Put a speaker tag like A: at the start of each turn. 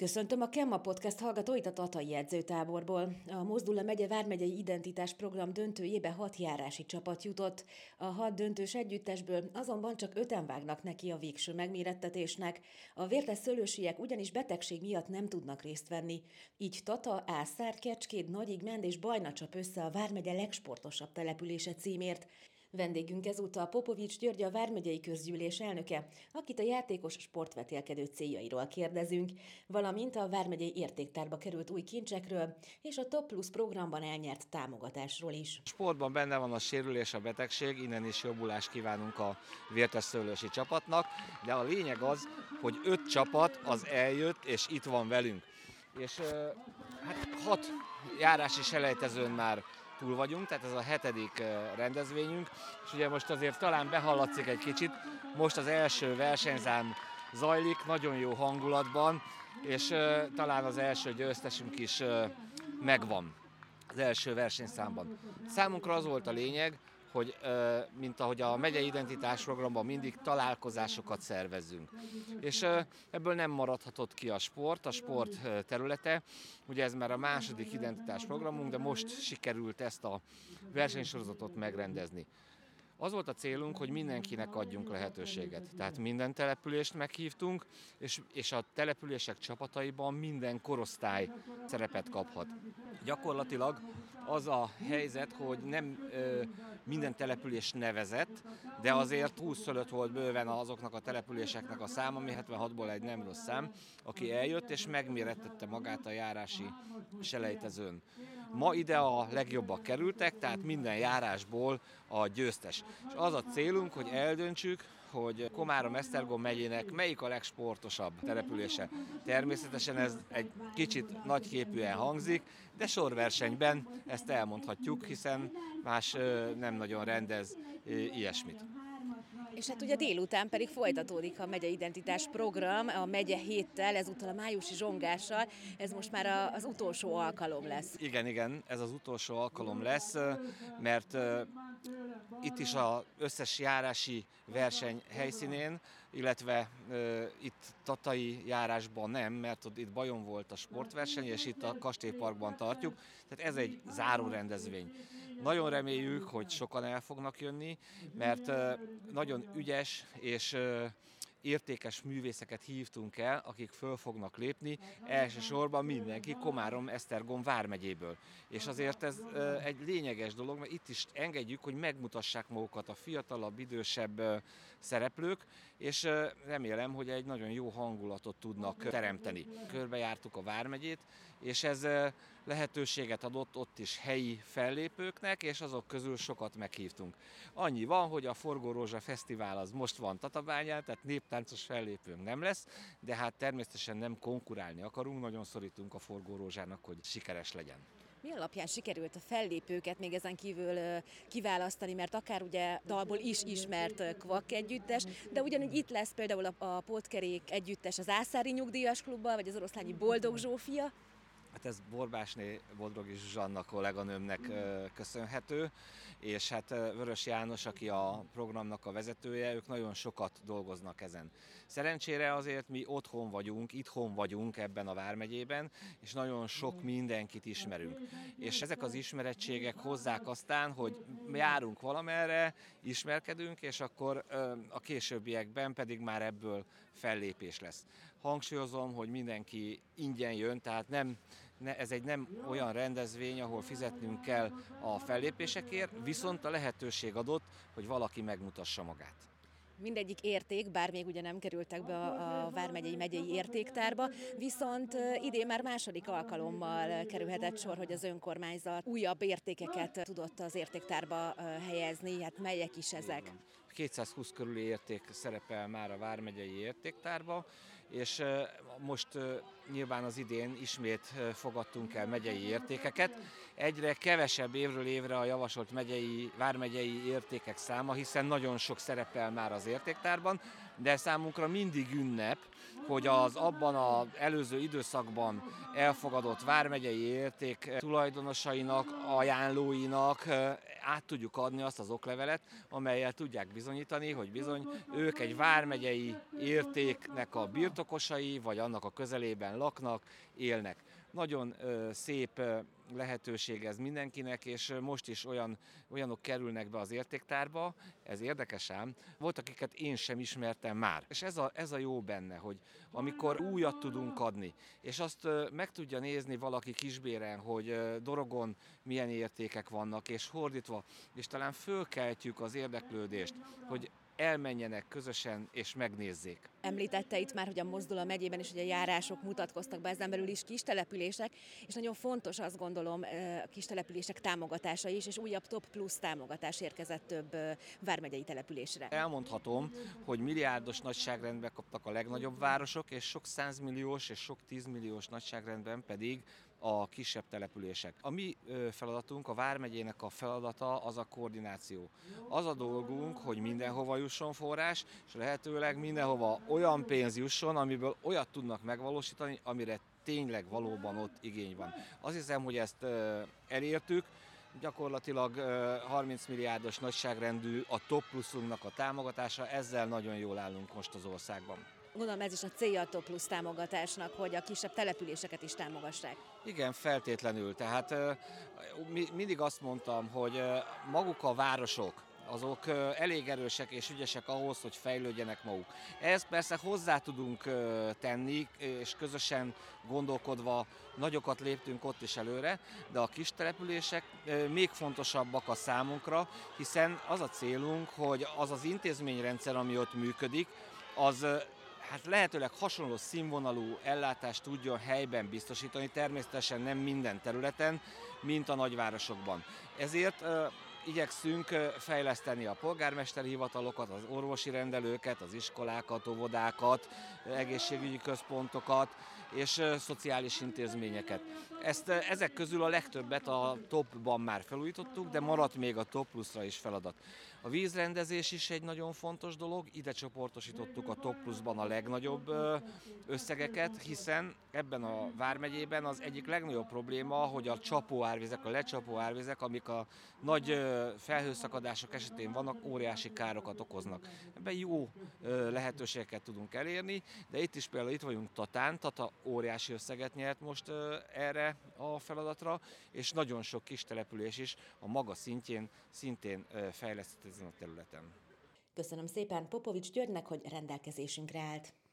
A: Köszöntöm a Kemma Podcast hallgatóit a Tatai edzőtáborból. A Mozdula megye Vármegyei Identitás Program döntőjébe hat járási csapat jutott. A hat döntős együttesből azonban csak öten vágnak neki a végső megmérettetésnek. A vértes szőlősiek ugyanis betegség miatt nem tudnak részt venni. Így Tata, Ászár, Kecskét, Nagyigmend és Bajna csap össze a Vármegye legsportosabb települése címért. Vendégünk ezúttal Popovics György a Vármegyei Közgyűlés elnöke, akit a játékos sportvetélkedő céljairól kérdezünk, valamint a Vármegyei értéktárba került új kincsekről és a Top Plus programban elnyert támogatásról is.
B: Sportban benne van a sérülés, a betegség, innen is jobbulást kívánunk a vértes szőlősi csapatnak, de a lényeg az, hogy öt csapat az eljött és itt van velünk. És hát hat járási selejtezőn már túl vagyunk, tehát ez a hetedik rendezvényünk, és ugye most azért talán behallatszik egy kicsit, most az első versenyzám zajlik, nagyon jó hangulatban, és talán az első győztesünk is megvan az első versenyszámban. Számunkra az volt a lényeg, hogy mint ahogy a megyei identitás programban mindig találkozásokat szervezzünk. És ebből nem maradhatott ki a sport, a sport területe. Ugye ez már a második identitás programunk, de most sikerült ezt a versenysorozatot megrendezni. Az volt a célunk, hogy mindenkinek adjunk lehetőséget. Tehát minden települést meghívtunk, és, és a települések csapataiban minden korosztály szerepet kaphat. Gyakorlatilag az a helyzet, hogy nem ö, minden település nevezett, de azért 20 fölött volt bőven azoknak a településeknek a száma, ami 76-ból egy nem rossz szám, aki eljött és megmérettette magát a járási selejtezőn. Ma ide a legjobbak kerültek, tehát minden járásból a győztes. És az a célunk, hogy eldöntsük, hogy Komárom-Esztergom megyének melyik a legsportosabb települése. Természetesen ez egy kicsit nagyképűen hangzik, de sorversenyben ezt elmondhatjuk, hiszen más nem nagyon rendez ilyesmit.
A: És hát ugye délután pedig folytatódik a megye identitás program, a megye héttel, ezúttal a májusi zsongással, ez most már az utolsó alkalom lesz.
B: Igen, igen, ez az utolsó alkalom lesz, mert itt is az összes járási verseny helyszínén, illetve uh, itt Tatai járásban nem, mert ott itt Bajon volt a sportverseny, és itt a Kastélyparkban tartjuk, tehát ez egy záró rendezvény. Nagyon reméljük, hogy sokan el fognak jönni, mert uh, nagyon ügyes és uh, értékes művészeket hívtunk el, akik föl fognak lépni, elsősorban mindenki Komárom Esztergom vármegyéből. És azért ez egy lényeges dolog, mert itt is engedjük, hogy megmutassák magukat a fiatalabb, idősebb szereplők, és remélem, hogy egy nagyon jó hangulatot tudnak teremteni. Körbejártuk a vármegyét, és ez lehetőséget adott ott is helyi fellépőknek, és azok közül sokat meghívtunk. Annyi van, hogy a Forgó Rózsa Fesztivál az most van Tatabányán, tehát néptáncos fellépőnk nem lesz, de hát természetesen nem konkurálni akarunk, nagyon szorítunk a Forgó Rózsának, hogy sikeres legyen.
A: Mi alapján sikerült a fellépőket még ezen kívül kiválasztani, mert akár ugye dalból is ismert Kvak együttes, de ugyanúgy itt lesz például a, a Pótkerék együttes az Ászári Nyugdíjas Klubban, vagy az Oroszlányi Boldog Zsófia.
B: Hát ez Borbásné Bodrogi Zsuzsanna kolléganőmnek köszönhető, és hát Vörös János, aki a programnak a vezetője, ők nagyon sokat dolgoznak ezen. Szerencsére azért mi otthon vagyunk, itthon vagyunk ebben a Vármegyében, és nagyon sok mindenkit ismerünk. És ezek az ismerettségek hozzák aztán, hogy járunk valamerre, ismerkedünk, és akkor a későbbiekben pedig már ebből fellépés lesz. Hangsúlyozom, hogy mindenki ingyen jön, tehát nem, ne, ez egy nem olyan rendezvény, ahol fizetnünk kell a fellépésekért, viszont a lehetőség adott, hogy valaki megmutassa magát.
A: Mindegyik érték, bár még ugye nem kerültek be a, a Vármegyei megyei értéktárba, viszont idén már második alkalommal kerülhetett sor, hogy az önkormányzat újabb értékeket tudott az értéktárba helyezni, hát melyek is ezek?
B: 220 körüli érték szerepel már a Vármegyei értéktárba, és most nyilván az idén ismét fogadtunk el megyei értékeket. Egyre kevesebb évről évre a javasolt megyei, vármegyei értékek száma, hiszen nagyon sok szerepel már az értéktárban, de számunkra mindig ünnep, hogy az abban az előző időszakban elfogadott vármegyei érték tulajdonosainak, ajánlóinak át tudjuk adni azt az oklevelet, amelyel tudják bizonyítani, hogy bizony ők egy vármegyei értéknek a birtokosai, vagy annak a közelében laknak, élnek. Nagyon szép lehetőség ez mindenkinek, és most is olyan, olyanok kerülnek be az értéktárba, ez érdekes ám, volt akiket én sem ismertem már. És ez a, ez a jó benne, hogy amikor újat tudunk adni, és azt meg tudja nézni valaki kisbéren, hogy dorogon milyen értékek vannak, és hordítva, és talán fölkeltjük az érdeklődést, hogy elmenjenek közösen és megnézzék.
A: Említette itt már, hogy a Mozdula megyében is ugye járások mutatkoztak be, ezen belül is kis települések, és nagyon fontos azt gondolom a kis települések támogatása is, és újabb Top Plus támogatás érkezett több vármegyei településre.
B: Elmondhatom, hogy milliárdos nagyságrendben kaptak a legnagyobb városok, és sok százmilliós és sok tízmilliós nagyságrendben pedig a kisebb települések. A mi feladatunk, a Vármegyének a feladata az a koordináció. Az a dolgunk, hogy mindenhova jusson forrás, és lehetőleg mindenhova olyan pénz jusson, amiből olyat tudnak megvalósítani, amire tényleg valóban ott igény van. Azt hiszem, hogy ezt elértük, gyakorlatilag 30 milliárdos nagyságrendű a top pluszunknak a támogatása, ezzel nagyon jól állunk most az országban.
A: Gondolom ez is a célja a Top Plus támogatásnak, hogy a kisebb településeket is támogassák.
B: Igen, feltétlenül. Tehát mindig azt mondtam, hogy maguk a városok, azok elég erősek és ügyesek ahhoz, hogy fejlődjenek maguk. Ehhez persze hozzá tudunk tenni, és közösen gondolkodva nagyokat léptünk ott is előre, de a kis települések még fontosabbak a számunkra, hiszen az a célunk, hogy az az intézményrendszer, ami ott működik, az hát lehetőleg hasonló színvonalú ellátást tudjon helyben biztosítani, természetesen nem minden területen, mint a nagyvárosokban. Ezért igyekszünk fejleszteni a polgármesteri hivatalokat, az orvosi rendelőket, az iskolákat, óvodákat, egészségügyi központokat és szociális intézményeket. Ezt, ezek közül a legtöbbet a topban már felújítottuk, de maradt még a top pluszra is feladat. A vízrendezés is egy nagyon fontos dolog, ide csoportosítottuk a top pluszban a legnagyobb összegeket, hiszen ebben a Vármegyében az egyik legnagyobb probléma, hogy a csapóárvizek, a lecsapó árvizek, amik a nagy felhőszakadások esetén vannak, óriási károkat okoznak. Ebben jó lehetőségeket tudunk elérni, de itt is például itt vagyunk Tatán, Tata óriási összeget nyert most erre a feladatra, és nagyon sok kis település is a maga szintjén szintén fejlesztett ezen a területen.
A: Köszönöm szépen Popovics Györgynek, hogy rendelkezésünkre állt.